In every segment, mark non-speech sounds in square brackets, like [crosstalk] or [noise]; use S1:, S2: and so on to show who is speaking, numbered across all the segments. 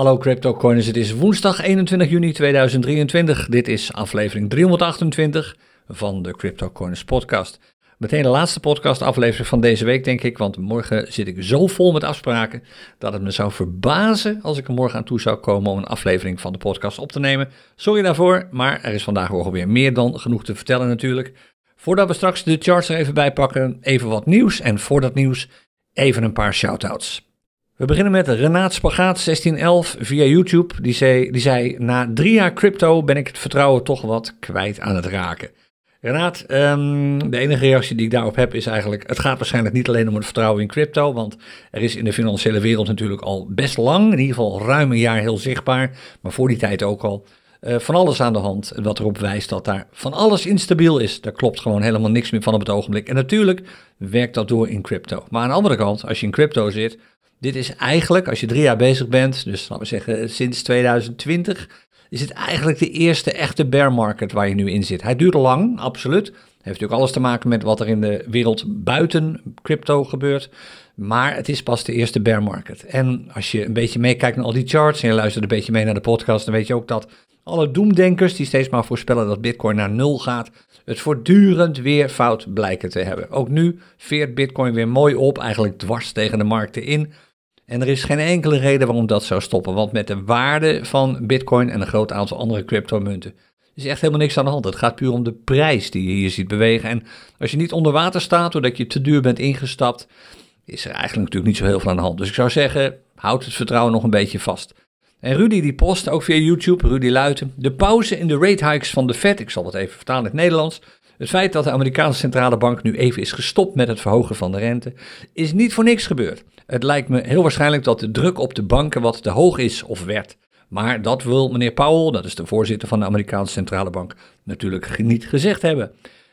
S1: Hallo CryptoCoiners, het is woensdag 21 juni 2023. Dit is aflevering 328 van de CryptoCoiners podcast. Meteen de laatste podcast aflevering van deze week denk ik, want morgen zit ik zo vol met afspraken dat het me zou verbazen als ik er morgen aan toe zou komen om een aflevering van de podcast op te nemen. Sorry daarvoor, maar er is vandaag alweer meer dan genoeg te vertellen natuurlijk. Voordat we straks de charts er even bij pakken, even wat nieuws en voor dat nieuws even een paar shoutouts. We beginnen met Renaat Spagaat 1611 via YouTube. Die zei, die zei, na drie jaar crypto ben ik het vertrouwen toch wat kwijt aan het raken. Renaat, um, de enige reactie die ik daarop heb is eigenlijk, het gaat waarschijnlijk niet alleen om het vertrouwen in crypto, want er is in de financiële wereld natuurlijk al best lang, in ieder geval ruim een jaar heel zichtbaar, maar voor die tijd ook al, uh, van alles aan de hand. Wat erop wijst dat daar van alles instabiel is. Daar klopt gewoon helemaal niks meer van op het ogenblik. En natuurlijk werkt dat door in crypto. Maar aan de andere kant, als je in crypto zit, dit is eigenlijk, als je drie jaar bezig bent, dus laten we zeggen sinds 2020, is het eigenlijk de eerste echte bear market waar je nu in zit. Hij duurt lang, absoluut. Heeft natuurlijk alles te maken met wat er in de wereld buiten crypto gebeurt. Maar het is pas de eerste bear market. En als je een beetje meekijkt naar al die charts en je luistert een beetje mee naar de podcast, dan weet je ook dat alle doemdenkers die steeds maar voorspellen dat Bitcoin naar nul gaat, het voortdurend weer fout blijken te hebben. Ook nu veert Bitcoin weer mooi op, eigenlijk dwars tegen de markten in. En er is geen enkele reden waarom dat zou stoppen, want met de waarde van Bitcoin en een groot aantal andere cryptomunten is echt helemaal niks aan de hand. Het gaat puur om de prijs die je hier ziet bewegen. En als je niet onder water staat doordat je te duur bent ingestapt, is er eigenlijk natuurlijk niet zo heel veel aan de hand. Dus ik zou zeggen, houd het vertrouwen nog een beetje vast. En Rudy die post ook via YouTube, Rudy Luiten, de pauze in de rate hikes van de Fed, ik zal het even vertalen in het Nederlands. Het feit dat de Amerikaanse centrale bank nu even is gestopt met het verhogen van de rente, is niet voor niks gebeurd. Het lijkt me heel waarschijnlijk dat de druk op de banken wat te hoog is of werd. Maar dat wil meneer Powell, dat is de voorzitter van de Amerikaanse centrale bank, natuurlijk niet gezegd hebben.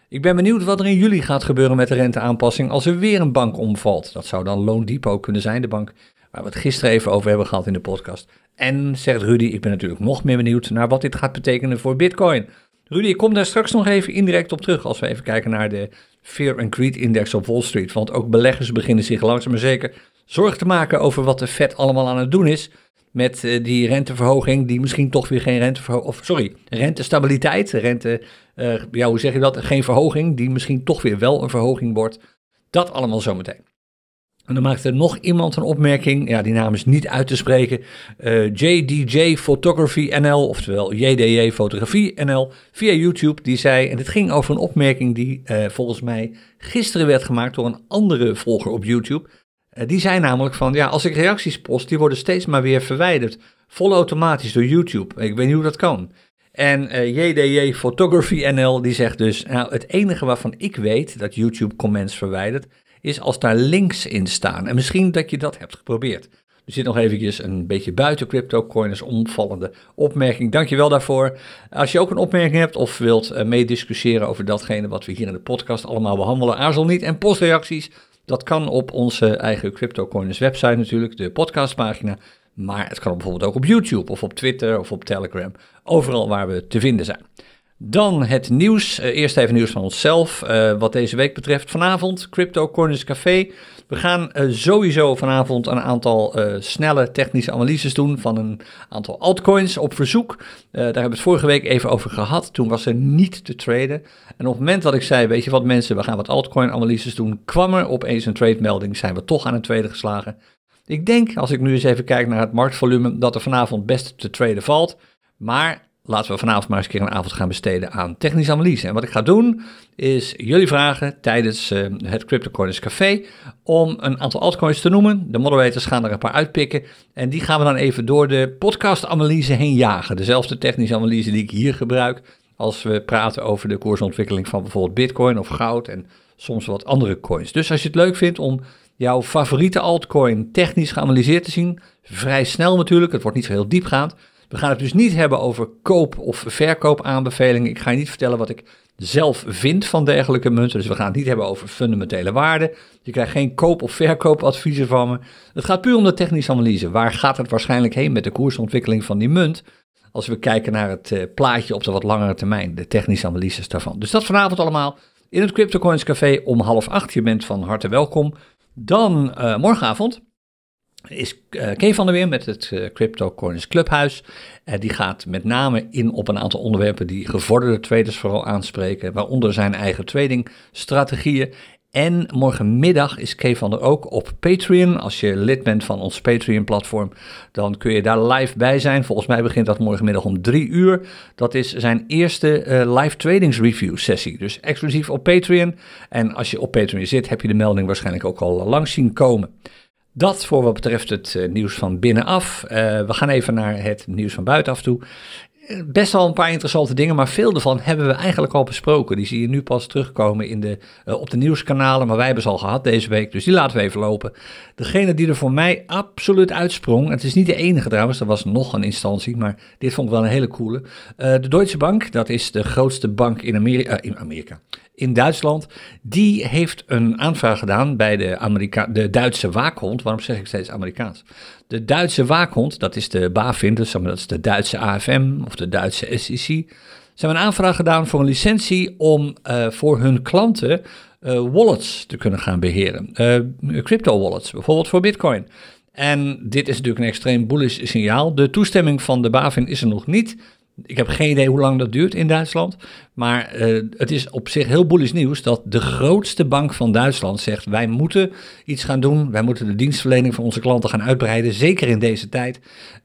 S1: Ik ben benieuwd wat er in juli gaat gebeuren met de renteaanpassing als er weer een bank omvalt. Dat zou dan Loon Depot kunnen zijn, de bank waar we het gisteren even over hebben gehad in de podcast. En zegt Rudy, ik ben natuurlijk nog meer benieuwd naar wat dit gaat betekenen voor Bitcoin. Rudy, ik kom daar straks nog even indirect op terug als we even kijken naar de Fear and Greed Index op Wall Street. Want ook beleggers beginnen zich langzaam maar zeker zorgen te maken over wat de Fed allemaal aan het doen is met uh, die renteverhoging, die misschien toch weer geen renteverhoging, of sorry, rentestabiliteit, rente, uh, ja, hoe zeg je dat, geen verhoging, die misschien toch weer wel een verhoging wordt. Dat allemaal zometeen. En dan maakte nog iemand een opmerking, ja, die naam is niet uit te spreken. Uh, JDJ Photography NL, oftewel JDJ Fotografie NL, via YouTube. Die zei, en het ging over een opmerking die volgens mij gisteren werd gemaakt door een andere volger op YouTube. Uh, die zei namelijk van, ja, als ik reacties post, die worden steeds maar weer verwijderd. Vol automatisch door YouTube. Ik weet niet hoe dat kan. En JDJ Photography NL, die zegt dus, nou, het enige waarvan ik weet dat YouTube comments verwijdert is als daar links in staan. En misschien dat je dat hebt geprobeerd. Er zit nog eventjes een beetje buiten CryptoCoiners omvallende opmerking. Dankjewel daarvoor. Als je ook een opmerking hebt of wilt uh, meediscussiëren over datgene wat we hier in de podcast allemaal behandelen, aarzel niet. En postreacties, dat kan op onze eigen CryptoCoiners website natuurlijk, de podcastpagina. Maar het kan bijvoorbeeld ook op YouTube of op Twitter of op Telegram. Overal waar we te vinden zijn. Dan het nieuws. Uh, eerst even nieuws van onszelf. Uh, wat deze week betreft. Vanavond Crypto Corners Café. We gaan uh, sowieso vanavond een aantal snelle technische analyses doen van een aantal altcoins op verzoek. daar hebben we het vorige week even over gehad. Toen was er niet te traden. En op het moment dat ik zei, weet je wat mensen, we gaan wat altcoin analyses doen, kwam er opeens een trade melding. Zijn we toch aan een tweede geslagen. Ik denk, als ik nu eens even kijk naar het marktvolume, dat er vanavond best te traden valt. Maar laten we vanavond maar eens een keer een avond gaan besteden aan technische analyse. En wat ik ga doen, is jullie vragen tijdens uh, het CryptoCoins Café om een aantal altcoins te noemen. De moderators gaan er een paar uitpikken en die gaan we dan even door de podcast-analyse heen jagen. Dezelfde technische analyse die ik hier gebruik als we praten over de koersontwikkeling van bijvoorbeeld Bitcoin of goud en soms wat andere coins. Dus als je het leuk vindt om jouw favoriete altcoin technisch geanalyseerd te zien, vrij snel natuurlijk, het wordt niet zo heel diepgaand we gaan het dus niet hebben over koop- of verkoopaanbevelingen. Ik ga je niet vertellen wat ik zelf vind van dergelijke munten. Dus we gaan het niet hebben over fundamentele waarden. Je krijgt geen koop- of verkoopadviezen van me. Het gaat puur om de technische analyse. Waar gaat het waarschijnlijk heen met de koersontwikkeling van die munt? Als we kijken naar het uh, plaatje op de wat langere termijn, de technische analyses daarvan. Dus dat vanavond allemaal in het CryptoCoins Café om half acht. Je bent van harte welkom. Dan uh, morgenavond is uh, Kay van der Weer met het uh, Crypto Coins Clubhuis. Uh, die gaat met name in op een aantal onderwerpen die gevorderde traders vooral aanspreken, waaronder zijn eigen tradingstrategieën en morgenmiddag is Kay van der ook op Patreon. Als je lid bent van ons Patreon-platform, dan kun je daar live bij zijn. Volgens mij begint dat morgenmiddag om drie uur. Dat is zijn eerste live tradings review sessie. Dus exclusief op Patreon. En als je op Patreon zit, heb je de melding waarschijnlijk ook al langs zien komen. Dat voor wat betreft het uh, nieuws van binnenaf. Uh, we gaan even naar het nieuws van buitenaf toe best wel een paar interessante dingen, maar veel daarvan hebben we eigenlijk al besproken. Die zie je nu pas terugkomen in de, op de nieuwskanalen, maar wij hebben ze al gehad deze week, dus die laten we even lopen. Degene die er voor mij absoluut uitsprong, het is niet de enige trouwens, er was nog een instantie, maar dit vond ik wel een hele coole. De Deutsche Bank, dat is de grootste bank in in Amerika, in Duitsland, die heeft een aanvraag gedaan bij de, Amerika de Duitse waakhond. Waarom zeg ik steeds Amerikaans? De Duitse waakhond, dat is de BaFin, dus dat is de Duitse AFM of de Duitse SEC. Ze hebben een aanvraag gedaan voor een licentie om uh, voor hun klanten uh, wallets te kunnen gaan beheren. Uh, crypto wallets, bijvoorbeeld voor Bitcoin. En dit is natuurlijk een extreem bullish signaal. De toestemming van de BaFin is er nog niet. Ik heb geen idee hoe lang dat duurt in Duitsland. Maar uh, het is op zich heel bullish nieuws dat de grootste bank van Duitsland zegt: wij moeten iets gaan doen. Wij moeten de dienstverlening van onze klanten gaan uitbreiden. Zeker in deze tijd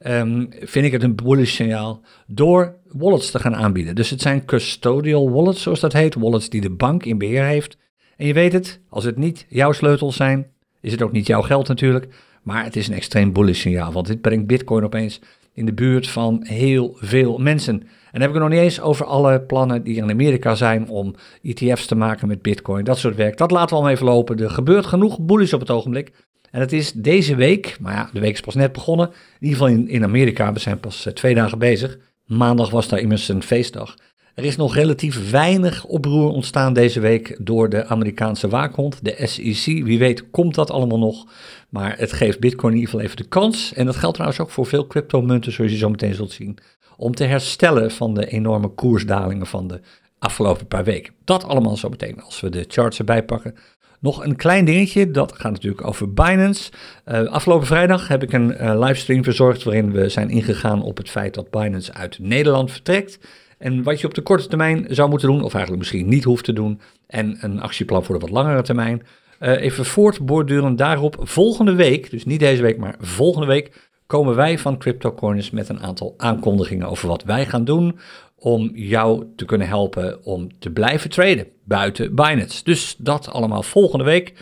S1: um, vind ik het een bullish signaal door wallets te gaan aanbieden. Dus het zijn custodial wallets, zoals dat heet. Wallets die de bank in beheer heeft. En je weet het, als het niet jouw sleutels zijn, is het ook niet jouw geld natuurlijk. Maar het is een extreem bullish signaal, want dit brengt Bitcoin opeens in de buurt van heel veel mensen. En dan heb ik het nog niet eens over alle plannen die in Amerika zijn om ETF's te maken met Bitcoin, dat soort werk. Dat laten we al even lopen. Er gebeurt genoeg bullish op het ogenblik. En het is deze week, maar ja, de week is pas net begonnen. In ieder geval in, in Amerika, we zijn pas uh, twee dagen bezig. Maandag was daar immers een feestdag. Er is nog relatief weinig oproer ontstaan deze week door de Amerikaanse waakhond, de SEC. Wie weet komt dat allemaal nog. Maar het geeft Bitcoin in ieder geval even de kans. En dat geldt trouwens ook voor veel cryptomunten, zoals je zo meteen zult zien. Om te herstellen van de enorme koersdalingen van de afgelopen paar weken. Dat allemaal zo meteen als we de charts erbij pakken. Nog een klein dingetje, dat gaat natuurlijk over Binance. Uh, afgelopen vrijdag heb ik een uh, livestream verzorgd waarin we zijn ingegaan op het feit dat Binance uit Nederland vertrekt. En wat je op de korte termijn zou moeten doen, of eigenlijk misschien niet hoeft te doen, en een actieplan voor de wat langere termijn. Uh, even voortborduren daarop. Volgende week, dus niet deze week, maar volgende week, komen wij van CryptoCoins met een aantal aankondigingen over wat wij gaan doen om jou te kunnen helpen om te blijven traden buiten Binance. Dus dat allemaal volgende week.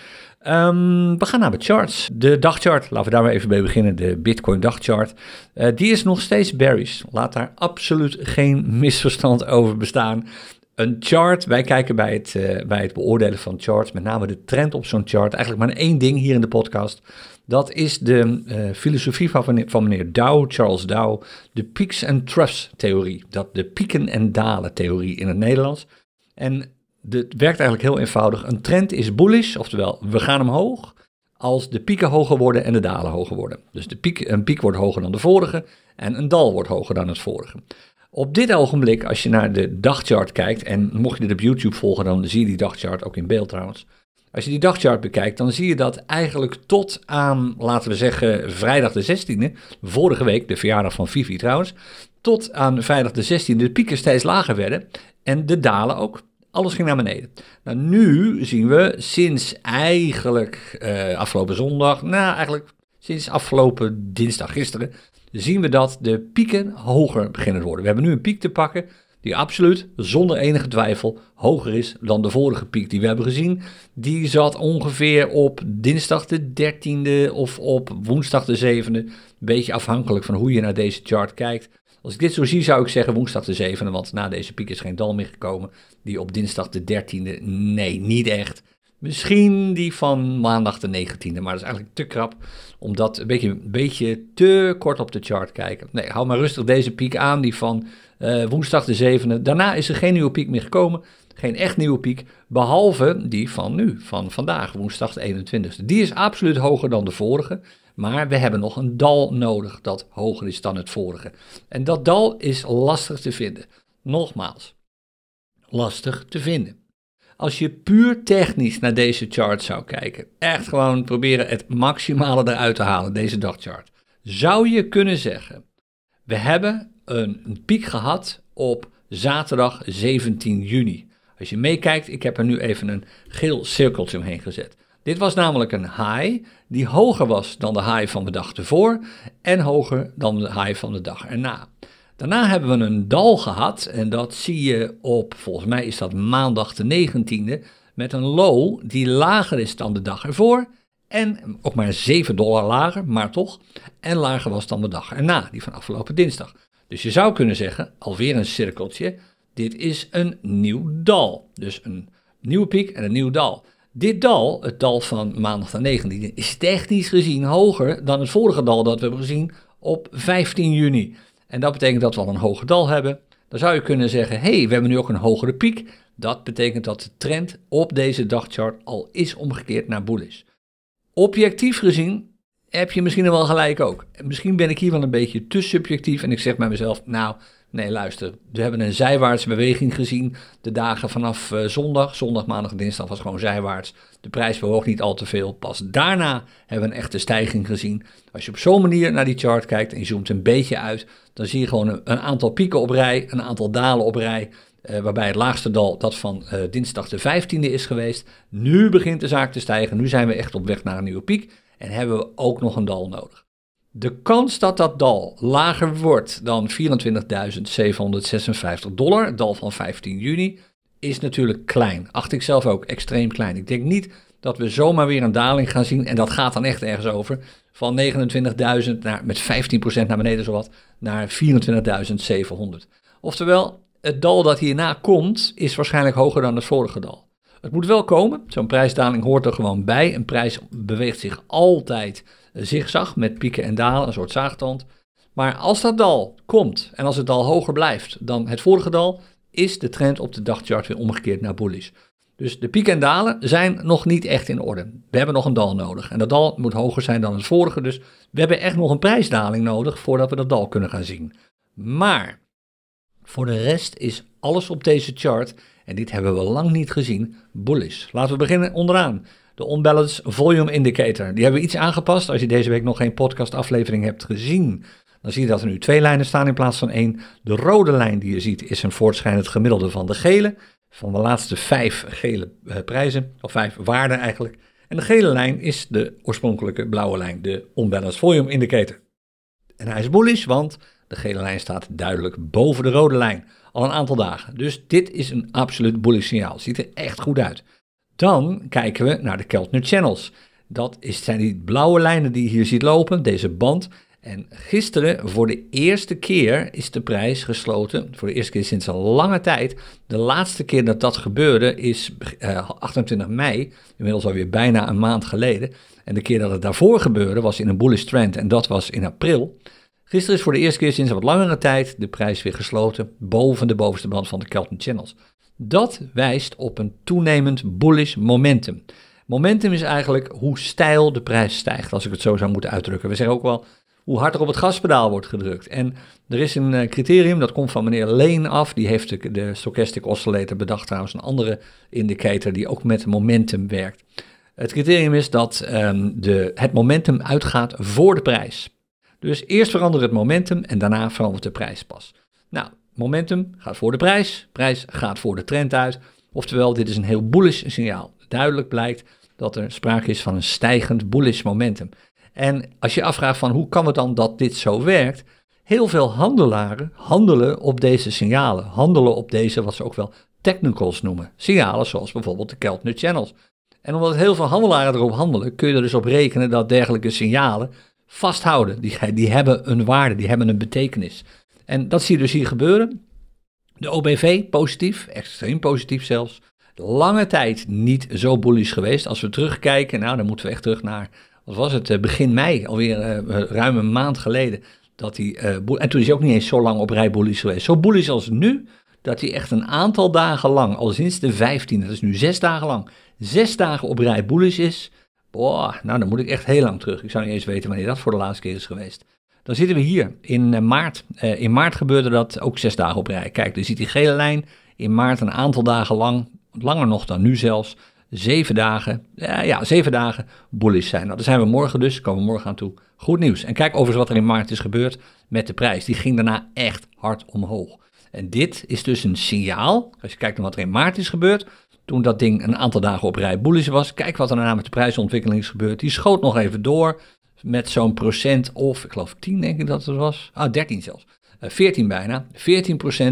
S1: Um, we gaan naar de charts. De dagchart, laten we daar maar even mee beginnen. De Bitcoin dagchart. Uh, die is nog steeds bearish. Laat daar absoluut geen misverstand over bestaan. Een chart, wij kijken bij het, uh, bij het beoordelen van charts, met name de trend op zo'n chart. Eigenlijk maar één ding hier in de podcast. Dat is de uh, filosofie van, van meneer Dow, Charles Dow, de peaks and troughs theorie. Dat de pieken en dalen theorie in het Nederlands. En het werkt eigenlijk heel eenvoudig. Een trend is bullish, oftewel we gaan omhoog als de pieken hoger worden en de dalen hoger worden. Dus de piek, een piek wordt hoger dan de vorige en een dal wordt hoger dan het vorige. Op dit ogenblik, als je naar de dagchart kijkt, en mocht je dit op YouTube volgen, dan zie je die dagchart ook in beeld trouwens. Als je die dagchart bekijkt, dan zie je dat eigenlijk tot aan, laten we zeggen, vrijdag de 16e, vorige week, de verjaardag van Vivi trouwens, tot aan vrijdag de 16e de pieken steeds lager werden en de dalen ook. Alles ging naar beneden. Nou, nu zien we sinds eigenlijk uh, afgelopen zondag, nou eigenlijk sinds afgelopen dinsdag, gisteren, zien we dat de pieken hoger beginnen te worden. We hebben nu een piek te pakken die absoluut, zonder enige twijfel, hoger is dan de vorige piek die we hebben gezien. Die zat ongeveer op dinsdag de 13e of op woensdag de 7e. Een beetje afhankelijk van hoe je naar deze chart kijkt. Als ik dit zo zie, zou ik zeggen woensdag de 7e, want na deze piek is geen dal meer gekomen. Die op dinsdag de 13e, nee, niet echt. Misschien die van maandag de 19e, maar dat is eigenlijk te krap om dat een beetje, een beetje te kort op de chart kijken. Nee, hou maar rustig deze piek aan, die van uh, woensdag de 7e. Daarna is er geen nieuwe piek meer gekomen, geen echt nieuwe piek, behalve die van nu, van vandaag, woensdag de 21e. Die is absoluut hoger dan de vorige. Maar we hebben nog een dal nodig dat hoger is dan het vorige. En dat dal is lastig te vinden. Nogmaals, lastig te vinden. Als je puur technisch naar deze chart zou kijken, echt gewoon proberen het maximale eruit te halen, deze dagchart, zou je kunnen zeggen, we hebben een, piek gehad op zaterdag 17 juni. Als je meekijkt, ik heb er nu even een geel cirkeltje omheen gezet. Dit was namelijk een high die hoger was dan de high van de dag ervoor en hoger dan de high van de dag erna. Daarna hebben we een dal gehad en dat zie je op, volgens mij is dat maandag de 19e, met een low die lager is dan de dag ervoor en ook maar 7 dollar lager, maar toch, en lager was dan de dag erna, die van afgelopen dinsdag. Dus je zou kunnen zeggen, alweer een cirkeltje, dit is een nieuw dal. Dus een nieuwe piek en een nieuw dal. Dit dal, het dal van maandag de 19e, is technisch gezien hoger dan het vorige dal dat we hebben gezien op 15 juni. En dat betekent dat we al een hoger dal hebben. Dan zou je kunnen zeggen, hé, hey, we hebben nu ook een hogere piek. Dat betekent dat de trend op deze dagchart al is omgekeerd naar bullish. Objectief gezien heb je misschien wel gelijk ook. Misschien ben ik hier wel een beetje te subjectief en ik zeg bij mezelf, nou, nee, luister, we hebben een zijwaartse beweging gezien de dagen vanaf uh, zondag. Zondag, maandag, dinsdag was gewoon zijwaarts. De prijs bewoog niet al te veel. Pas daarna hebben we een echte stijging gezien. Als je op zo'n manier naar die chart kijkt en je zoomt een beetje uit, dan zie je gewoon een, aantal pieken op rij, een aantal dalen op rij. Uh, waarbij het laagste dal dat van uh, dinsdag de 15e is geweest. Nu begint de zaak te stijgen. Nu zijn we echt op weg naar een nieuwe piek. En hebben we ook nog een dal nodig. De kans dat dat dal lager wordt dan 24.756 dollar, het dal van 15 juni, is natuurlijk klein. Acht ik zelf ook extreem klein. Ik denk niet dat we zomaar weer een daling gaan zien. En dat gaat dan echt ergens over. Van 29.000 naar, met 15% naar beneden zowat, naar 24.700. Oftewel, het dal dat hierna komt, is waarschijnlijk hoger dan het vorige dal. Het moet wel komen. Zo'n prijsdaling hoort er gewoon bij. Een prijs beweegt zich altijd zigzag met pieken en dalen, een soort zaagtand. Maar als dat dal komt en als het dal hoger blijft dan het vorige dal, is de trend op de dagchart weer omgekeerd naar bullish. Dus de pieken en dalen zijn nog niet echt in orde. We hebben nog een dal nodig. En dat dal moet hoger zijn dan het vorige. Dus we hebben echt nog een prijsdaling nodig voordat we dat dal kunnen gaan zien. Maar voor de rest is alles op deze chart en dit hebben we lang niet gezien, bullish. Laten we beginnen onderaan. De Unbalanced Volume Indicator. Die hebben we iets aangepast. Als je deze week nog geen podcastaflevering hebt gezien, dan zie je dat er nu twee lijnen staan in plaats van één. De rode lijn die je ziet is een voortschrijdend gemiddelde van de gele. Van de laatste vijf gele uh, prijzen, of vijf waarden eigenlijk. En de gele lijn is de oorspronkelijke blauwe lijn, de Unbalanced Volume Indicator. En hij is bullish, want de gele lijn staat duidelijk boven de rode lijn al een aantal dagen. Dus dit is een absoluut bullish signaal. Ziet er echt goed uit. Dan kijken we naar de Keltner Channels. Dat is, zijn die blauwe lijnen die je hier ziet lopen, deze band. En gisteren, voor de eerste keer, is de prijs gesloten. Voor de eerste keer sinds een lange tijd. De laatste keer dat dat gebeurde is uh, 28 mei, inmiddels alweer bijna een maand geleden. En de keer dat het daarvoor gebeurde was in een bullish trend en dat was in april. Gisteren is voor de eerste keer sinds een wat langere tijd de prijs weer gesloten boven de bovenste band van de Kelton Channels. Dat wijst op een toenemend bullish momentum. Momentum is eigenlijk hoe steil de prijs stijgt, als ik het zo zou moeten uitdrukken. We zeggen ook wel hoe hard er op het gaspedaal wordt gedrukt. En er is een eh, criterium, dat komt van meneer Leen af. Die heeft de, Stochastic Oscillator bedacht, trouwens een andere indicator die ook met momentum werkt. Het criterium is dat um, de, het momentum uitgaat voor de prijs. Dus eerst verandert het momentum en daarna verandert de prijs pas. Nou, momentum gaat voor de prijs, prijs gaat voor de trend uit. Oftewel, dit is een heel bullish signaal. Duidelijk blijkt dat er sprake is van een stijgend bullish momentum. En als je afvraagt van hoe kan het dan dat dit zo werkt, heel veel handelaren handelen op deze signalen, handelen op deze wat ze ook wel technicals noemen. Signalen zoals bijvoorbeeld de Keltner Channels. En omdat heel veel handelaren erop handelen, kun je er dus op rekenen dat dergelijke signalen vasthouden. Die, die hebben een waarde, die hebben een betekenis. En dat zie je dus hier gebeuren. De OBV positief, extreem positief zelfs. Lange tijd niet zo bullish geweest. Als we terugkijken, nou dan moeten we echt terug naar, wat was het, eh, begin mei, alweer uh, ruim een maand geleden. Dat hij, uh, en toen is hij ook niet eens zo lang op rij bullish geweest. Zo bullish als nu, dat hij echt een aantal dagen lang, al sinds de 15, dat is nu zes dagen lang, zes dagen op rij bullish is. Boah, nou dan moet ik echt heel lang terug. Ik zou niet eens weten wanneer dat voor de laatste keer is geweest. Dan zitten we hier in eh, maart. Uh, in maart gebeurde dat ook zes dagen op rij. Kijk, je ziet die gele lijn. In maart een aantal dagen lang langer nog dan nu zelfs, zeven dagen, ja, ja zeven dagen bullish zijn. Nou, daar zijn we morgen dus, komen we morgen aan toe. Goed nieuws. En kijk overigens wat er in maart is gebeurd met de prijs. Die ging daarna echt hard omhoog. En dit is dus een signaal, als je kijkt naar wat er in maart is gebeurd, toen dat ding een aantal dagen op rij bullish was. Kijk wat er daarna met de prijsontwikkeling is gebeurd. Die schoot nog even door met zo'n procent of, ik geloof 10 denk ik dat het was, ah 13 zelfs. 14 eh, bijna,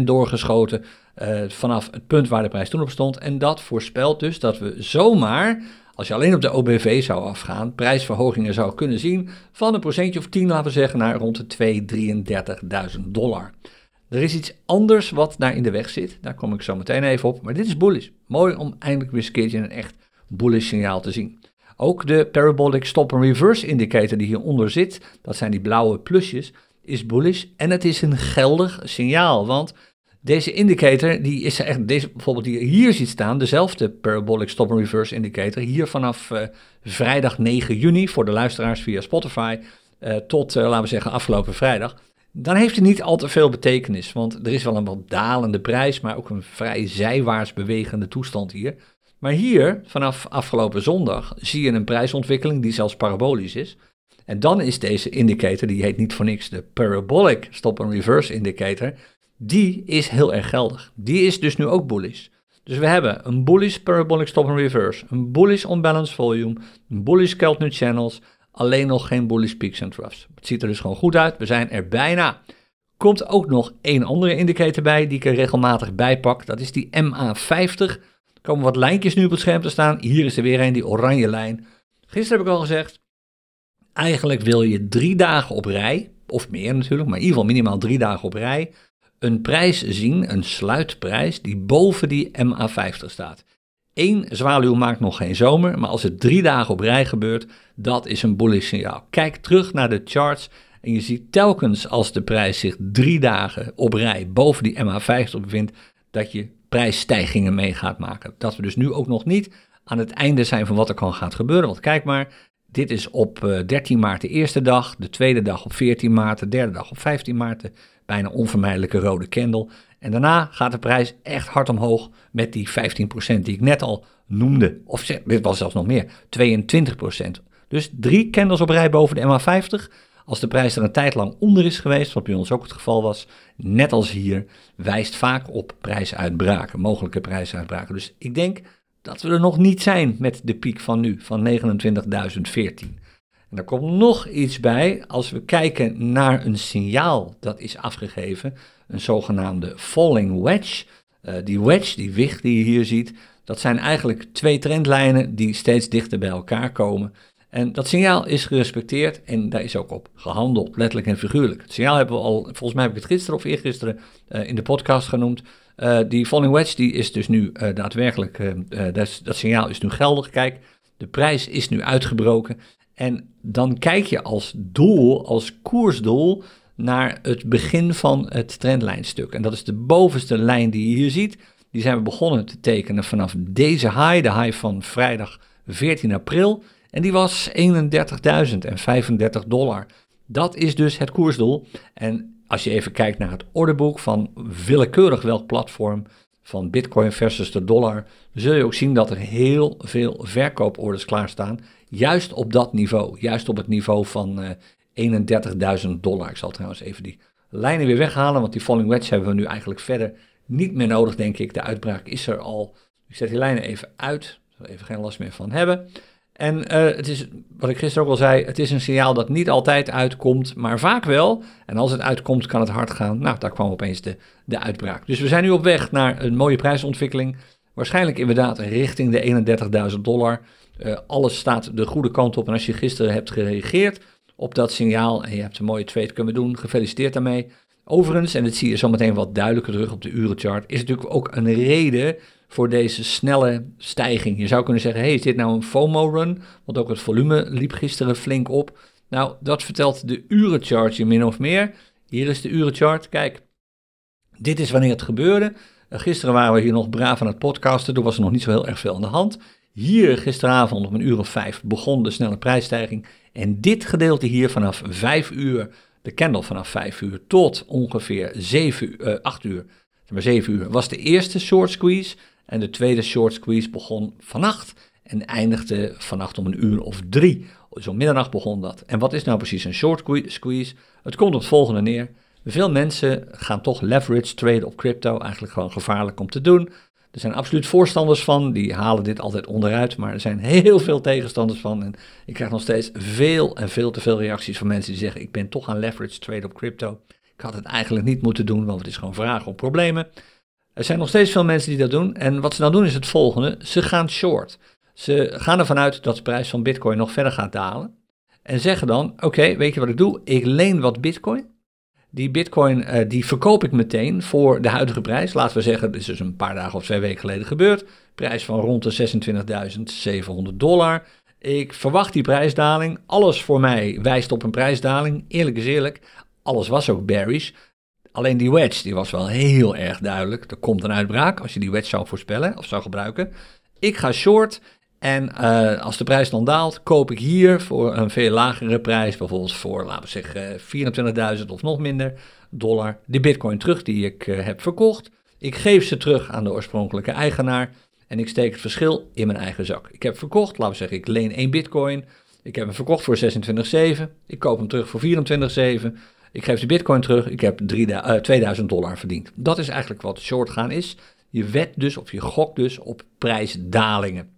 S1: 14% doorgeschoten uh, vanaf het punt waar de prijs toen op stond. En dat voorspelt dus dat we zomaar, als je alleen op de OBV zou afgaan, prijsverhogingen zou kunnen zien van een procentje of 10, laten we zeggen, naar rond de 233.000 dollar. Er is iets anders wat daar in de weg zit, daar kom ik zo meteen even op, maar dit is bullish. Mooi om eindelijk weer eens een keertje een echt bullish signaal te zien. Ook de Parabolic Stop and Reverse Indicator die hieronder zit, dat zijn die blauwe plusjes, is bullish en het is een geldig signaal, want deze indicator, die is echt, deze bijvoorbeeld die je hier ziet staan, dezelfde Parabolic Stop and Reverse Indicator, hier vanaf uh, vrijdag 9 juni voor de luisteraars via Spotify uh, tot, uh, laten we zeggen, afgelopen vrijdag. Dan heeft het niet al te veel betekenis, want er is wel een wat dalende prijs, maar ook een vrij zijwaarts bewegende toestand hier. Maar hier, vanaf afgelopen zondag, zie je een prijsontwikkeling die zelfs parabolisch is. En dan is deze indicator, die heet niet voor niks de Parabolic Stop and Reverse Indicator, die is heel erg geldig. Die is dus nu ook bullish. Dus we hebben een bullish Parabolic Stop and Reverse, een bullish Unbalanced Volume, een bullish Keltner Channels, alleen nog geen bullish Peaks and Troughs. Het ziet er dus gewoon goed uit, we zijn er bijna. Komt ook nog één andere indicator bij die ik er regelmatig bij pak, dat is die MA50 er komen wat lijntjes nu op het scherm te staan. Hier is er weer een, die oranje lijn. Gisteren heb ik al gezegd, eigenlijk wil je drie dagen op rij, of meer natuurlijk, maar in ieder geval minimaal drie dagen op rij, een prijs zien, een sluitprijs, die boven die MA50 staat. Eén zwaluw maakt nog geen zomer, maar als het drie dagen op rij gebeurt, dat is een bullish signaal. Kijk terug naar de charts en je ziet telkens als de prijs zich drie dagen op rij boven die MA50 bevindt, dat je prijsstijgingen mee gaat maken. Dat we dus nu ook nog niet aan het einde zijn van wat er kan gaat gebeuren. Want kijk maar, dit is op 13 eh, maart de eerste dag, de tweede dag op 14 maart, de derde dag op 15 maart, bijna onvermijdelijke rode candle. En daarna gaat de prijs echt hard omhoog met die 15% die ik net al noemde. Of dit was zelfs nog meer, 22%. Dus drie candles op rij boven de MA50. Als de prijs er een tijd lang onder is geweest, wat bij ons ook het geval was, net als hier, wijst vaak op prijsuitbraken, mogelijke prijsuitbraken. Dus ik denk dat we er nog niet zijn met de piek van nu, van 29.014. En er komt nog iets bij als we kijken naar een signaal dat is afgegeven, een zogenaamde falling wedge. Uh, die wedge, die wicht die je hier ziet, dat zijn eigenlijk twee trendlijnen die steeds dichter bij elkaar komen. En dat signaal is gerespecteerd en daar is ook op gehandeld, letterlijk en figuurlijk. Het signaal hebben we al, volgens mij heb ik het gisteren of eergisteren uh, in de podcast genoemd. Uh, die falling wedge die is dus nu uh, daadwerkelijk, dat, dat signaal is nu geldig. Kijk, de prijs is nu uitgebroken. En dan kijk je als doel, als koersdoel, naar het begin van het trendlijnstuk. En dat is de bovenste lijn die je hier ziet. Die zijn we begonnen te tekenen vanaf deze high, de high van vrijdag 14 april. En die was 31.035 dollar. Dat is dus het koersdoel. En als je even kijkt naar het orderboek van willekeurig welk platform van Bitcoin versus de dollar, zul je ook zien dat er heel veel verkooporders klaarstaan. Juist op dat niveau, juist op het niveau van uh, eh, 31.000 dollar. Ik zal trouwens even die lijnen weer weghalen, want die falling wedge hebben we nu eigenlijk verder niet meer nodig, denk ik. De uitbraak is er al. Ik zet die lijnen even uit, er even geen last meer van hebben. En uh, het is, wat ik gisteren ook al zei, het is een signaal dat niet altijd uitkomt, maar vaak wel. En als het uitkomt, kan het hard gaan. Nou, daar kwam opeens de, de uitbraak. Dus we zijn nu op weg naar een mooie prijsontwikkeling. Waarschijnlijk inderdaad richting de 31.000 dollar. Uh, alles staat de goede kant op. En als je gisteren hebt gereageerd op dat signaal en je hebt een mooie trade kunnen doen, gefeliciteerd daarmee. Overigens, en dat zie je zo meteen wat duidelijker terug op de urenchart, is natuurlijk ook een reden voor deze snelle stijging. Je zou kunnen zeggen, hey, is dit nou een FOMO-run? Want ook het volume liep gisteren flink op. Nou, dat vertelt de urenchart je min of meer. Hier is de urenchart. Kijk, dit is wanneer het gebeurde. Uh, gisteren waren we hier nog braaf aan het podcasten. Toen was er nog niet zo heel erg veel aan de hand. Hier gisteravond om een uur of vijf begon de snelle prijsstijging. En dit gedeelte hier vanaf vijf uur, de candle vanaf vijf uur tot ongeveer zeven, uh, acht uur, maar zeven uur, was de eerste short squeeze. En de tweede short squeeze begon vannacht en eindigde vannacht om een uur of drie. Zo middernacht begon dat. En wat is nou precies een short squeeze? Het komt op het volgende neer. Veel mensen gaan toch leverage traden op crypto, eigenlijk gewoon gevaarlijk om te doen. Er zijn absoluut voorstanders van, die halen dit altijd onderuit, maar er zijn heel veel tegenstanders van. En ik krijg nog steeds veel en veel te veel reacties van mensen die zeggen: Ik ben toch aan leverage trade op crypto. Ik had het eigenlijk niet moeten doen, want het is gewoon vragen om problemen. Er zijn nog steeds veel mensen die dat doen. En wat ze dan doen is het volgende: ze gaan short. Ze gaan ervan uit dat de prijs van Bitcoin nog verder gaat dalen. En zeggen dan: Oké, weet je wat ik doe? Ik leen wat Bitcoin. Die bitcoin uh, die verkoop ik meteen voor de huidige prijs. Laten we zeggen, dit is dus een paar dagen of twee weken geleden gebeurd. Prijs van rond de 26.700 dollar. Ik verwacht die prijsdaling. Alles voor mij wijst op een prijsdaling. Eerlijk is eerlijk, alles was ook bearish. Alleen die wedge, die was wel heel erg duidelijk. Er komt een uitbraak als je die wedge zou voorspellen of zou gebruiken. Ik ga short en uh, als de prijs dan daalt, koop ik hier voor een veel lagere prijs, bijvoorbeeld voor, laten we zeggen, 24.000 of nog minder dollar, de bitcoin terug die ik uh, heb verkocht. Ik geef ze terug aan de oorspronkelijke eigenaar en ik steek het verschil in mijn eigen zak. Ik heb verkocht, laten we zeggen, ik leen 1 bitcoin. Ik heb hem verkocht voor 26,7. Ik koop hem terug voor 24,7. Ik geef de bitcoin terug. Ik heb 3, uh, 2000 dollar verdiend. Dat is eigenlijk wat short gaan is. Je wet dus of je gokt dus op prijsdalingen.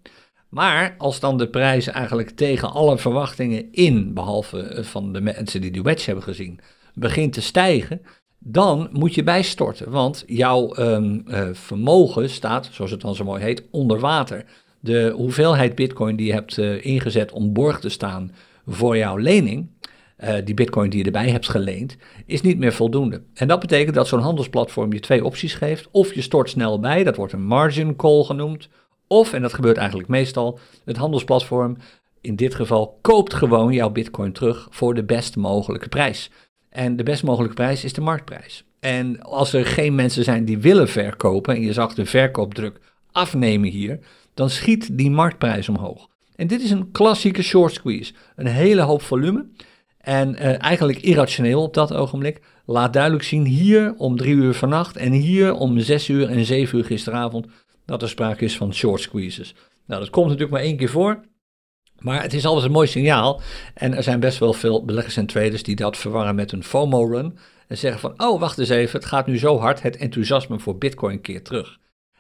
S1: Maar als dan de prijs eigenlijk tegen alle verwachtingen in, behalve eh, van de mensen die die wedge hebben gezien, begint te stijgen, dan moet je bijstorten. Want jouw um, uh, vermogen staat, zoals het dan zo mooi heet, onder water. De hoeveelheid bitcoin die je hebt uh, ingezet om borg te staan voor jouw lening, die bitcoin die je erbij hebt geleend, is niet meer voldoende. En dat betekent dat zo'n handelsplatform je twee opties geeft. Of je stort snel bij, dat wordt een margin call genoemd. Of, en dat gebeurt eigenlijk meestal, het handelsplatform, in dit geval, koopt gewoon jouw bitcoin terug voor de best mogelijke prijs. En de best mogelijke prijs is de marktprijs. En als er geen mensen zijn die willen verkopen, en je zag de verkoopdruk afnemen hier, dan schiet die marktprijs omhoog. En dit is een klassieke short squeeze. Een hele hoop volume. En uh, eigenlijk irrationeel op dat ogenblik. Laat duidelijk zien hier om drie uur vannacht en hier om zes uur en zeven uur gisteravond dat er sprake is van short squeezes. Nou, dat komt natuurlijk maar één keer voor. Maar het is altijd een mooi signaal. En er zijn best wel veel beleggers en traders die dat verwarren met een FOMO-run. En zeggen van, oh, wacht eens even, het gaat nu zo hard, het enthousiasme voor Bitcoin keert terug.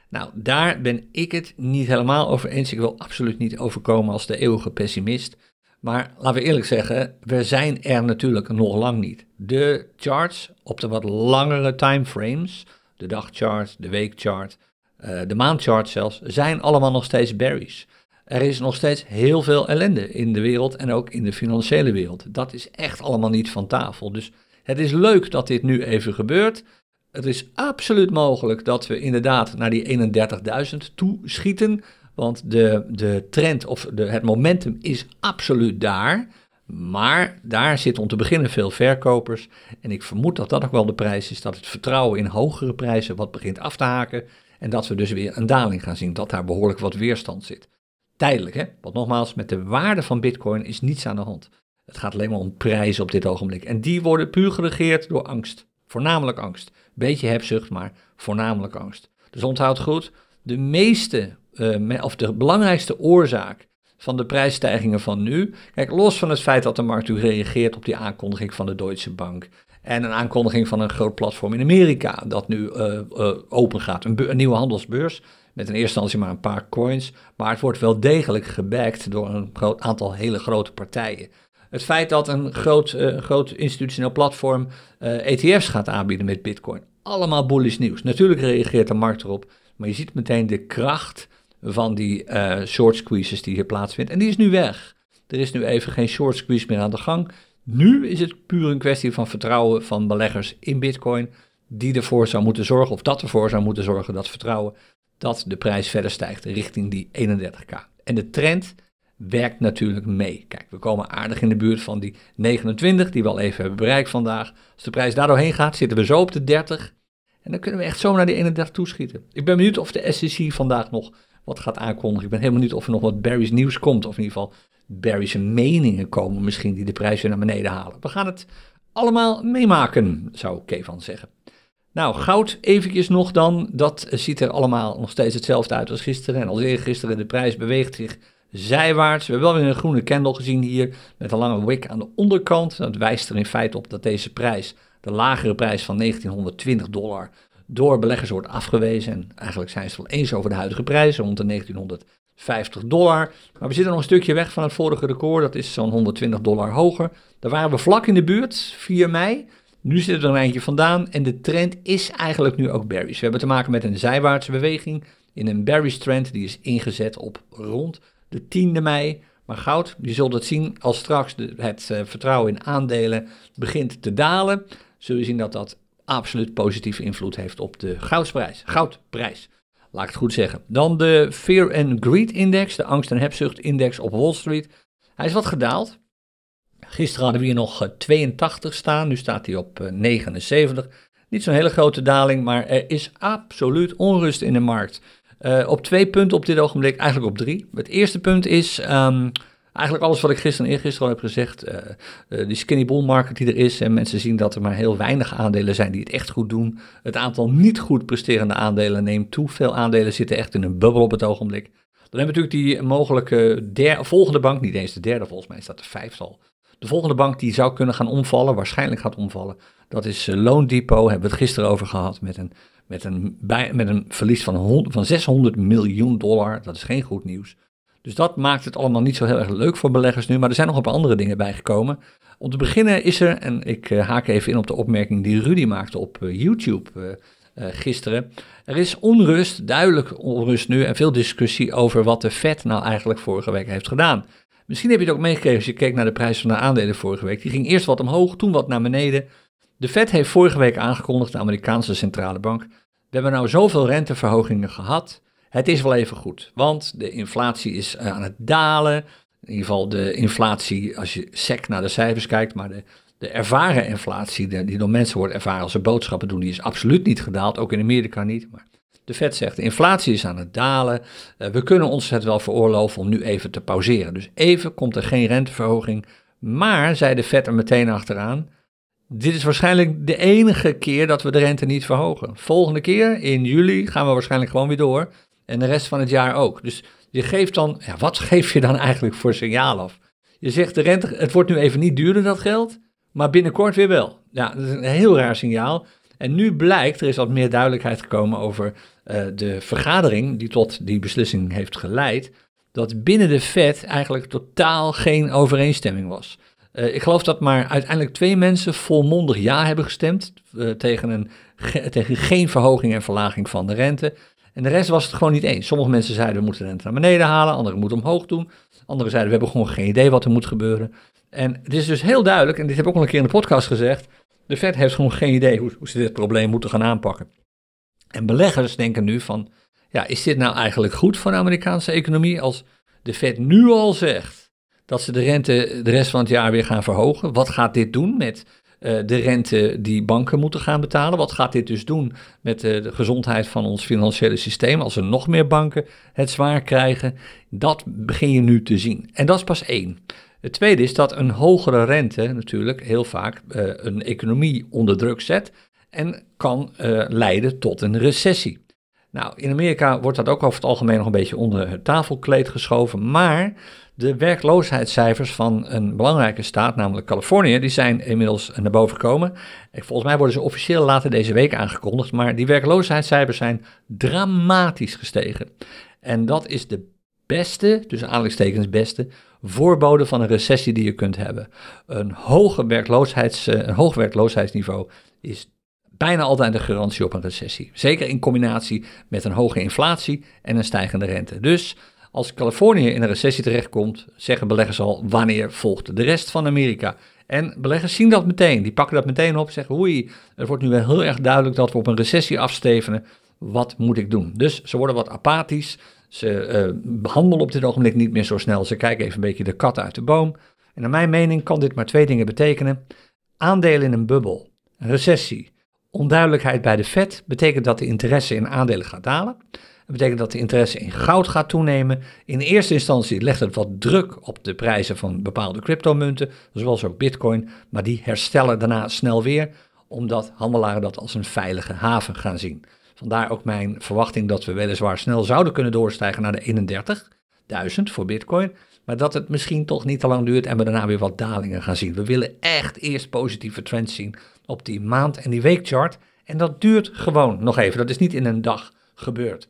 S1: Nou, daar ben ik het niet helemaal over eens. Ik wil absoluut niet overkomen als de eeuwige pessimist. Maar laten we eerlijk zeggen, we zijn er natuurlijk nog lang niet. De charts op de wat langere timeframes, de dagchart, de weekchart, uh, de maandchart zelfs, zijn allemaal nog steeds berries. Er is nog steeds heel veel ellende in de wereld en ook in de financiële wereld. Dat is echt allemaal niet van tafel. Dus het is leuk dat dit nu even gebeurt. Het is absoluut mogelijk dat we inderdaad naar die 31.000 toe schieten. Want de, de trend of de, het momentum is absoluut daar. Maar daar zitten om te beginnen veel verkopers. En ik vermoed dat dat ook wel de prijs is. Dat het vertrouwen in hogere prijzen wat begint af te haken. En dat we dus weer een daling gaan zien, dat daar behoorlijk wat weerstand zit. Tijdelijk, hè? Want nogmaals, met de waarde van Bitcoin is niets aan de hand. Het gaat alleen maar om prijzen op dit ogenblik. En die worden puur geregeerd door angst. Voornamelijk angst. Beetje hebzucht, maar voornamelijk angst. Dus onthoud goed, de meeste, uh, of de belangrijkste oorzaak van de prijsstijgingen van nu. Kijk, los van het feit dat de markt nu reageert op die aankondiging van de Deutsche Bank. En een aankondiging van een groot platform in Amerika dat nu uh, open gaat. Een, nieuwe handelsbeurs met in eerste instantie maar een paar coins. Maar het wordt wel degelijk gebackt door een groot aantal hele grote partijen. Het feit dat een groot, uh, groot institutioneel platform ETF's gaat aanbieden met Bitcoin. Allemaal bullish nieuws. Natuurlijk reageert de markt erop. Maar je ziet meteen de kracht van die short squeezes die hier plaatsvindt. En die is nu weg. Er is nu even geen short squeeze meer aan de gang. Nu is het puur een kwestie van vertrouwen van beleggers in Bitcoin, die ervoor zou moeten zorgen, of dat ervoor zou moeten zorgen, dat vertrouwen, dat de prijs verder stijgt richting die 31k. En de trend werkt natuurlijk mee. Kijk, we komen aardig in de buurt van die 29, die we al even hebben bereikt vandaag. Als de prijs daar doorheen gaat, zitten we zo op de 30. En dan kunnen we echt zo naar die 31 toeschieten. Ik ben benieuwd of de SEC vandaag nog wat gaat aankondigen. Ik ben helemaal benieuwd of er nog wat Barry's nieuws komt. Of in ieder geval Barry's meningen komen misschien die de prijs weer naar beneden halen. We gaan het allemaal meemaken, zou Kevan zeggen. Nou, goud eventjes nog dan. Dat ziet er allemaal nog steeds hetzelfde uit als gisteren. En als eergisteren, de prijs beweegt zich zijwaarts. We hebben wel weer een groene candle gezien hier met een lange wick aan de onderkant. Dat wijst er in feite op dat deze prijs, de lagere prijs van 1920 dollar, door beleggers wordt afgewezen. En eigenlijk zijn ze het wel eens over de huidige prijs, rond de 1950 dollar. Maar we zitten nog een stukje weg van het vorige record, dat is zo'n 120 dollar hoger. Daar waren we vlak in de buurt, 4 mei. Nu zit er een eindje vandaan en de trend is eigenlijk nu ook bearish. We hebben te maken met een zijwaartse beweging in een bearish trend die is ingezet op rond de 10e mei. Maar goud, je zult het zien als straks het uh, vertrouwen in aandelen begint te dalen. Zul je zien dat dat absoluut positieve invloed heeft op de goudprijs. Goudprijs, laat ik het goed zeggen. Dan de Fear and Greed Index, de angst- en hebzucht index op Wall Street. Hij is wat gedaald. Gisteren hadden we hier nog 82 eh, staan, nu staat hij op 79. Eh, Niet zo'n hele grote daling, maar er is absoluut onrust in de markt. Uh, op twee punten op dit ogenblik, eigenlijk op drie. Het eerste punt is um, eigenlijk alles wat ik gisteren en eergisteren al heb gezegd. Uh, uh, die skinny bull market die er is. En mensen zien dat er maar heel weinig aandelen zijn die het echt goed doen. Het aantal niet goed presterende aandelen neemt toe. Veel aandelen zitten echt in een bubbel op het ogenblik. Dan hebben we natuurlijk die mogelijke volgende bank, niet eens de derde volgens mij, dat de vijftal. De volgende bank die zou kunnen gaan omvallen, waarschijnlijk gaat omvallen, dat is Loan Depot. Hebben we het gisteren over gehad met een met een, met een verlies van, van 600 miljoen dollar. Dat is geen goed nieuws. Dus dat maakt het allemaal niet zo heel erg leuk voor beleggers nu. Maar er zijn nog een paar andere dingen bijgekomen. Om te beginnen is er, en ik uh, haak even in op de opmerking die Rudy maakte op uh, YouTube uh, gisteren. Er is onrust, duidelijk onrust nu en veel discussie over wat de Fed nou eigenlijk vorige week heeft gedaan. Misschien heb je het ook meegekregen als je keek naar de prijs van de aandelen vorige week. Die ging eerst wat omhoog, toen wat naar beneden. De Fed heeft vorige week aangekondigd, de Amerikaanse centrale bank, we hebben nou zoveel renteverhogingen gehad. Het is wel even goed, want de inflatie is eh, aan het dalen. In ieder geval de inflatie, als je sec naar de cijfers kijkt, maar de, de ervaren inflatie, die door mensen wordt ervaren als ze boodschappen doen, die is absoluut niet gedaald, ook in Amerika niet. Maar de Fed zegt, de inflatie is aan het dalen, uh, we kunnen ons het wel veroorloven om nu even te pauzeren. Dus even komt er geen renteverhoging, maar, zei de Fed er meteen achteraan, dit is waarschijnlijk de enige keer dat we de rente niet verhogen. Volgende keer, in juli, gaan we waarschijnlijk gewoon weer door. En de rest van het jaar ook. Dus je geeft dan, ja, wat [laughs] geef je dan eigenlijk voor signaal af? Je zegt de rente, het wordt nu even niet duurder dat geld, maar binnenkort weer wel. Ja, dat is een heel raar signaal. En nu blijkt, er is wat meer duidelijkheid gekomen over uh, de vergadering die tot die beslissing heeft geleid, dat binnen de Fed eigenlijk totaal geen overeenstemming was. Uh, ik geloof dat maar uiteindelijk twee mensen volmondig ja hebben gestemd uh, tegen, een, ge, tegen geen verhoging en verlaging van de rente. En de rest was het gewoon niet eens. Sommige mensen zeiden we moeten de rente naar beneden halen, anderen moeten omhoog doen. Anderen zeiden we hebben gewoon geen idee wat er moet gebeuren. En het is dus heel duidelijk, en dit heb ik ook al een keer in de podcast gezegd, de Fed heeft gewoon geen idee hoe, hoe ze dit probleem moeten gaan aanpakken. En beleggers denken nu van, ja, is dit nou eigenlijk goed voor de Amerikaanse economie als de Fed nu al zegt dat ze de rente de rest van het jaar weer gaan verhogen. Wat gaat dit doen met uh, de rente die banken moeten gaan betalen? Wat gaat dit dus doen met uh, de gezondheid van ons financiële systeem als er nog meer banken het zwaar krijgen? Dat begin je nu te zien. En dat is pas één. Het tweede is dat een hogere rente natuurlijk heel vaak uh, een economie onder druk zet en kan leiden tot een recessie. Nou, in Amerika wordt dat ook over het algemeen nog een beetje onder het tafelkleed geschoven, maar de werkloosheidscijfers van een belangrijke staat, namelijk Californië, die zijn inmiddels naar boven gekomen. Volgens mij worden ze officieel later deze week aangekondigd, maar die werkloosheidscijfers zijn dramatisch gestegen. En dat is de beste, dus aanhalingstekens beste, voorbode van een recessie die je kunt hebben. Een, hoge werkloosheids, eh, een hoog werkloosheidsniveau is bijna altijd een garantie op een recessie. Zeker in combinatie met een hoge inflatie en een stijgende rente. Dus als Californië in een recessie terechtkomt, zeggen beleggers al wanneer volgt de rest van Amerika. En beleggers zien dat meteen, die pakken dat meteen op, zeggen oei, het wordt nu wel heel erg duidelijk dat we op een recessie afstevenen. Wat moet ik doen? Dus ze worden wat apathisch, ze uh, behandelen op dit ogenblik niet meer zo snel, ze kijken even een beetje de kat uit de boom. En naar mijn mening kan dit maar twee dingen betekenen. Aandelen in een bubbel, recessie, onduidelijkheid bij de Fed betekent dat de interesse in aandelen gaat dalen. Dat betekent dat de interesse in goud gaat toenemen. In eerste instantie legt het wat druk op de prijzen van bepaalde cryptomunten, zoals ook Bitcoin, maar die herstellen daarna snel weer. omdat handelaren dat als een veilige haven gaan zien. Vandaar ook mijn verwachting dat we weliswaar snel zouden kunnen doorstijgen naar de 31.000 voor Bitcoin, maar dat het misschien toch niet te lang duurt en we daarna weer wat dalingen gaan zien. We willen echt eerst positieve trends zien op die maand- en die weekchart. En dat duurt gewoon nog even. Dat is niet in een dag gebeurd.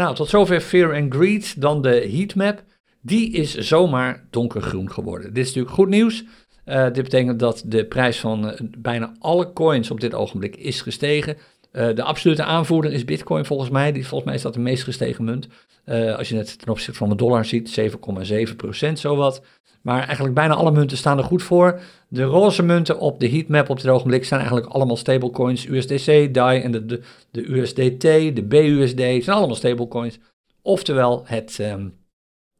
S1: Nou, tot zover Fear and Greed. Dan de heatmap. Die is zomaar donkergroen geworden. Dit is natuurlijk goed nieuws. Uh, dit betekent dat de prijs van uh, bijna alle coins op dit ogenblik is gestegen. Uh, de absolute aanvoerder is Bitcoin volgens mij. Die, volgens mij is dat de meest gestegen munt. als je het ten opzichte van de dollar ziet, 7,7 procent zowat. Maar eigenlijk bijna alle munten staan er goed voor. De roze munten op de heatmap op dit ogenblik zijn eigenlijk allemaal stablecoins. USDC, DAI en de, de, USDT, de BUSD zijn allemaal stablecoins. Oftewel, het, um,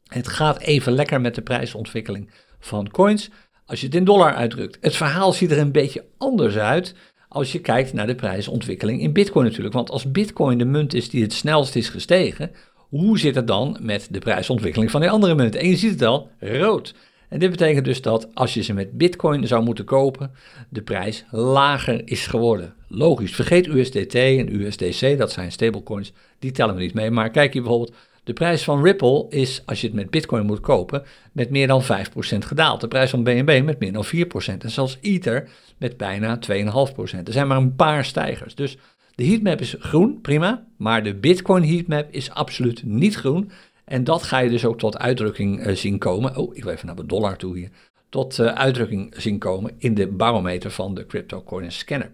S1: het gaat even lekker met de prijsontwikkeling van coins. Als je het in dollar uitdrukt. Het verhaal ziet er een beetje anders uit als je kijkt naar de prijsontwikkeling in Bitcoin natuurlijk. Want als Bitcoin de munt is die het snelst is gestegen, hoe zit het dan met de prijsontwikkeling van die andere munten? En je ziet het al, rood. En dit betekent dus dat als je ze met Bitcoin zou moeten kopen, de prijs lager is geworden. Logisch, vergeet USDT en USDC, dat zijn stablecoins, die tellen we niet mee. Maar kijk hier bijvoorbeeld, de prijs van Ripple is, als je het met Bitcoin moet kopen, met meer dan 5% gedaald. De prijs van BNB met meer dan 4%. En zelfs Ether met bijna 2,5%. Er zijn maar een paar stijgers. Dus de heatmap is groen, prima. Maar de Bitcoin heatmap is absoluut niet groen. En dat ga je dus ook tot uitdrukking uh, zien komen. Oh, ik wil even naar de dollar toe hier. Tot uh, uitdrukking zien komen in de barometer van de CryptoCoin Scanner.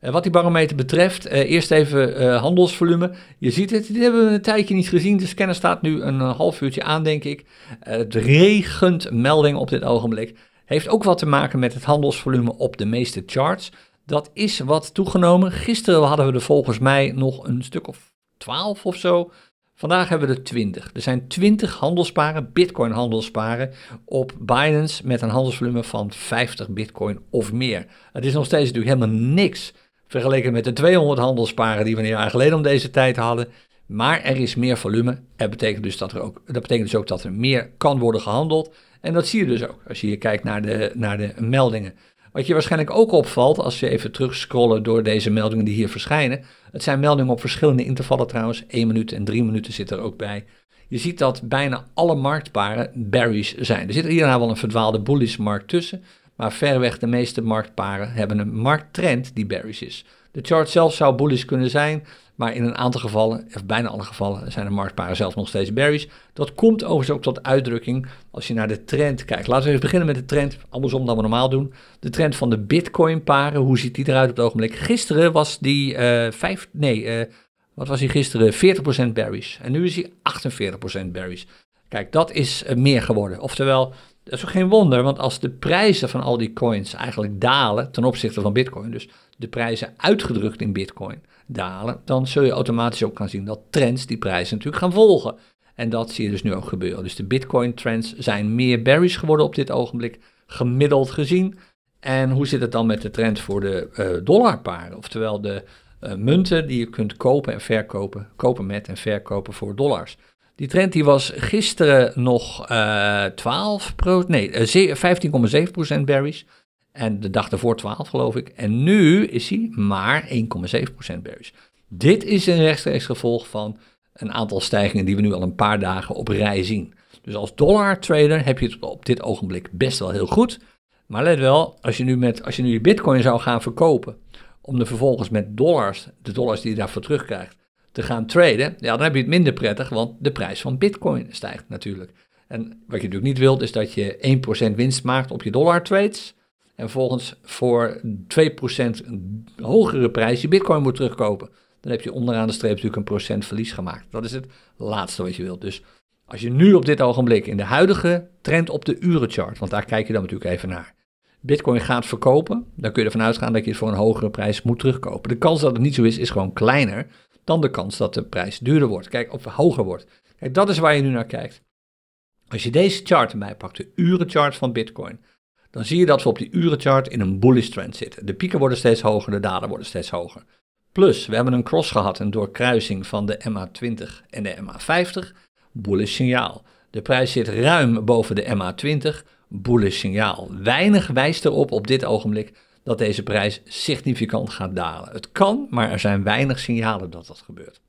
S1: Uh, wat die barometer betreft, eerst even handelsvolume. Je ziet het, dit hebben we een tijdje niet gezien. De scanner staat nu een half uurtje aan, denk ik. het regent melding op dit ogenblik. Heeft ook wat te maken met het handelsvolume op de meeste charts. Dat is wat toegenomen. Gisteren hadden we er volgens mij nog een stuk of 12 of zo. Vandaag hebben we er 20. Er zijn 20 handelsparen, bitcoin handelsparen, op Binance met een handelsvolume van 50 bitcoin of meer. Het is nog steeds natuurlijk helemaal niks vergeleken met de 200 handelsparen die we een jaar geleden om deze tijd hadden. Maar er is meer volume. Dat betekent dus dat er ook, dat betekent dus ook dat er meer kan worden gehandeld. En dat zie je dus ook als je hier kijkt naar de, naar de meldingen. Wat je waarschijnlijk ook opvalt als je even terugscrollen door deze meldingen die hier verschijnen. Het zijn meldingen op verschillende intervallen trouwens. 1 minuut en 3 minuten zit er ook bij. Je ziet dat bijna alle marktparen berries zijn. Er zit hierna wel een verdwaalde bullish markt tussen. Maar verreweg de meeste marktparen hebben een markttrend die berries is. De chart zelf zou bullish kunnen zijn, maar in een aantal gevallen, of bijna alle gevallen, zijn de marktparen zelf nog steeds berries. Dat komt overigens ook tot uitdrukking als je naar de trend kijkt. Laten we even beginnen met de trend, andersom dan we normaal doen. De trend van de Bitcoin-paren, hoe ziet die eruit op het ogenblik? Gisteren was die uh, vijf, nee, uh, wat was hij gisteren? 40% berries. En nu is hij 48% berries. Kijk, dat is uh, meer geworden. Oftewel, dat is ook geen wonder, want als de prijzen van al die coins eigenlijk dalen ten opzichte van Bitcoin, dus de prijzen uitgedrukt in Bitcoin dalen, dan zul je automatisch ook gaan zien dat trends die prijzen natuurlijk gaan volgen. En dat zie je dus nu ook gebeuren. Dus de Bitcoin trends zijn meer berries geworden op dit ogenblik, gemiddeld gezien. En hoe zit het dan met de trend voor de uh, dollarparen? Oftewel de uh, munten die je kunt kopen en verkopen, kopen met en verkopen voor dollars. Die trend die was gisteren nog uh, 12 nee, 15,7% berries. En de dag ervoor 12 geloof ik. En nu is hij maar 1,7% bearish. Dit is een rechtstreeks gevolg van een aantal stijgingen die we nu al een paar dagen op rij zien. Dus als dollar trader heb je het op dit ogenblik best wel heel goed. Maar let wel, als je nu, met, als je nu je bitcoin zou gaan verkopen, om er vervolgens met dollars, de dollars die je daarvoor terugkrijgt, te gaan traden, ja, dan heb je het minder prettig, want de prijs van bitcoin stijgt natuurlijk. En wat je natuurlijk niet wilt, is dat je 1% winst maakt op je dollar trades en volgens voor 2% hogere prijs je bitcoin moet terugkopen. Dan heb je onderaan de streep natuurlijk een procent verlies gemaakt. Dat is het laatste wat je wilt. Dus als je nu op dit ogenblik in de huidige trend op de urenchart, want daar kijk je dan natuurlijk even naar, bitcoin gaat verkopen, dan kun je ervan uitgaan dat je het voor een hogere prijs moet terugkopen. De kans dat het niet zo is, is gewoon kleiner dan de kans dat de prijs duurder wordt. Kijk, of hoger wordt. Kijk, dat is waar je nu naar kijkt. Als je deze chart erbij pakt, de urenchart van bitcoin, dan zie je dat we op die urenchart in een bullish trend zitten. De pieken worden steeds hoger, de dalen worden steeds hoger. Plus, we hebben een cross gehad, een doorkruising van de MA20 en de MA50, bullish signaal. De prijs zit ruim boven de MA20, bullish signaal. Weinig wijst erop op dit ogenblik dat deze prijs significant gaat dalen. Het kan, maar er zijn weinig signalen dat dat gebeurt.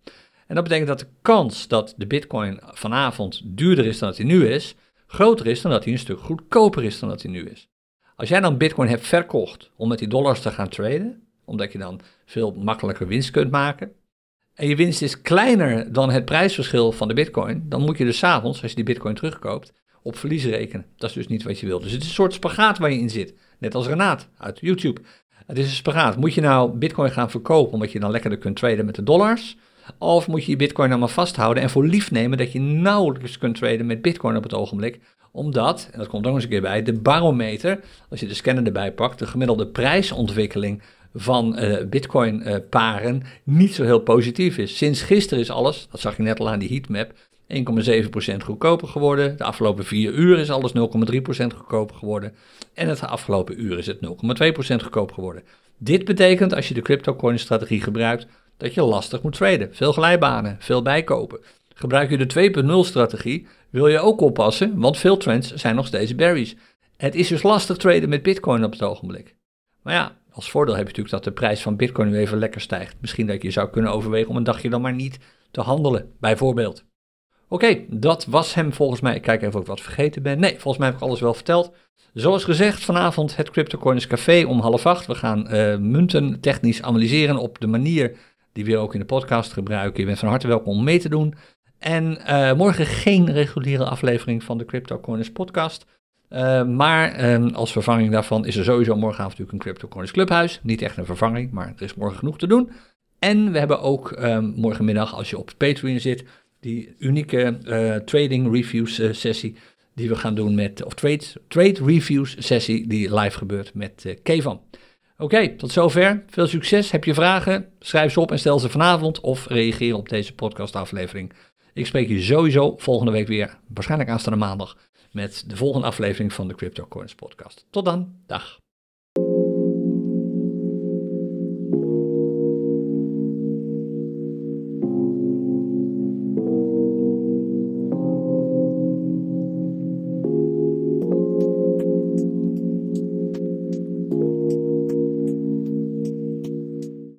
S1: En dat betekent dat de kans dat de bitcoin vanavond duurder is dan dat hij nu is, groter is dan dat hij een stuk goedkoper is dan dat hij nu is. Als jij dan bitcoin hebt verkocht om met die dollars te gaan traden, omdat je dan veel makkelijker winst kunt maken, en je winst is kleiner dan het prijsverschil van de bitcoin, dan moet je dus avonds, als je die bitcoin terugkoopt, op verlies rekenen. Dat is dus niet wat je wilt. Dus het is een soort spagaat waar je in zit. Net als Renaat uit YouTube. Het is een spagaat. Moet je nou bitcoin gaan verkopen omdat je dan lekkerder kunt traden met de dollars? Of moet je je bitcoin dan maar vasthouden en voor lief nemen dat je nauwelijks kunt traden met bitcoin op het ogenblik? Omdat, en dat komt ook eens een keer bij, de barometer, als je de scanner erbij pakt, de gemiddelde prijsontwikkeling van uh, bitcoin-paren uh, niet zo heel positief is. Sinds gisteren is alles, dat zag je net al aan die heatmap, 1,7% goedkoper geworden. De afgelopen vier uur is alles 0,3% goedkoper geworden. En het afgelopen uur is het 0,2% goedkoper geworden. Dit betekent, als je de cryptocurrency-strategie gebruikt, dat je lastig moet traden. Veel glijbanen, veel bijkopen. Gebruik je de 2.0-strategie, wil je ook oppassen, want veel trends zijn nog steeds berries. Het is dus lastig traden met Bitcoin op het ogenblik. Maar ja, als voordeel heb je natuurlijk dat de prijs van Bitcoin nu even lekker stijgt. Misschien dat je zou kunnen overwegen om een dagje dan maar niet te handelen, bijvoorbeeld. Oké, dat was hem volgens mij. Ik kijk even of ik wat vergeten ben. Nee, volgens mij heb ik alles wel verteld. Zoals gezegd, vanavond het CryptoCoins Café om half acht. We gaan uh, munten technisch analyseren op de manier die we ook in de podcast gebruiken. Je bent van harte welkom om mee te doen. En uh, morgen geen reguliere aflevering van de CryptoCoins podcast. Uh, maar um, als vervanging daarvan is er sowieso morgenavond natuurlijk een CryptoCoins Clubhuis. Niet echt een vervanging, maar er is morgen genoeg te doen. En we hebben ook um, morgenmiddag, als je op Patreon zit, die unieke uh, trading reviews uh, sessie die we gaan doen met, of trade, trade reviews sessie die live gebeurt met uh, Kevan. Oké, tot zover. Veel succes. Heb je vragen? Schrijf ze op en stel ze vanavond of reageer op deze podcastaflevering. Ik spreek je sowieso volgende week weer, waarschijnlijk aanstaande maandag, met de volgende aflevering van de Crypto Coins podcast. Tot dan, dag.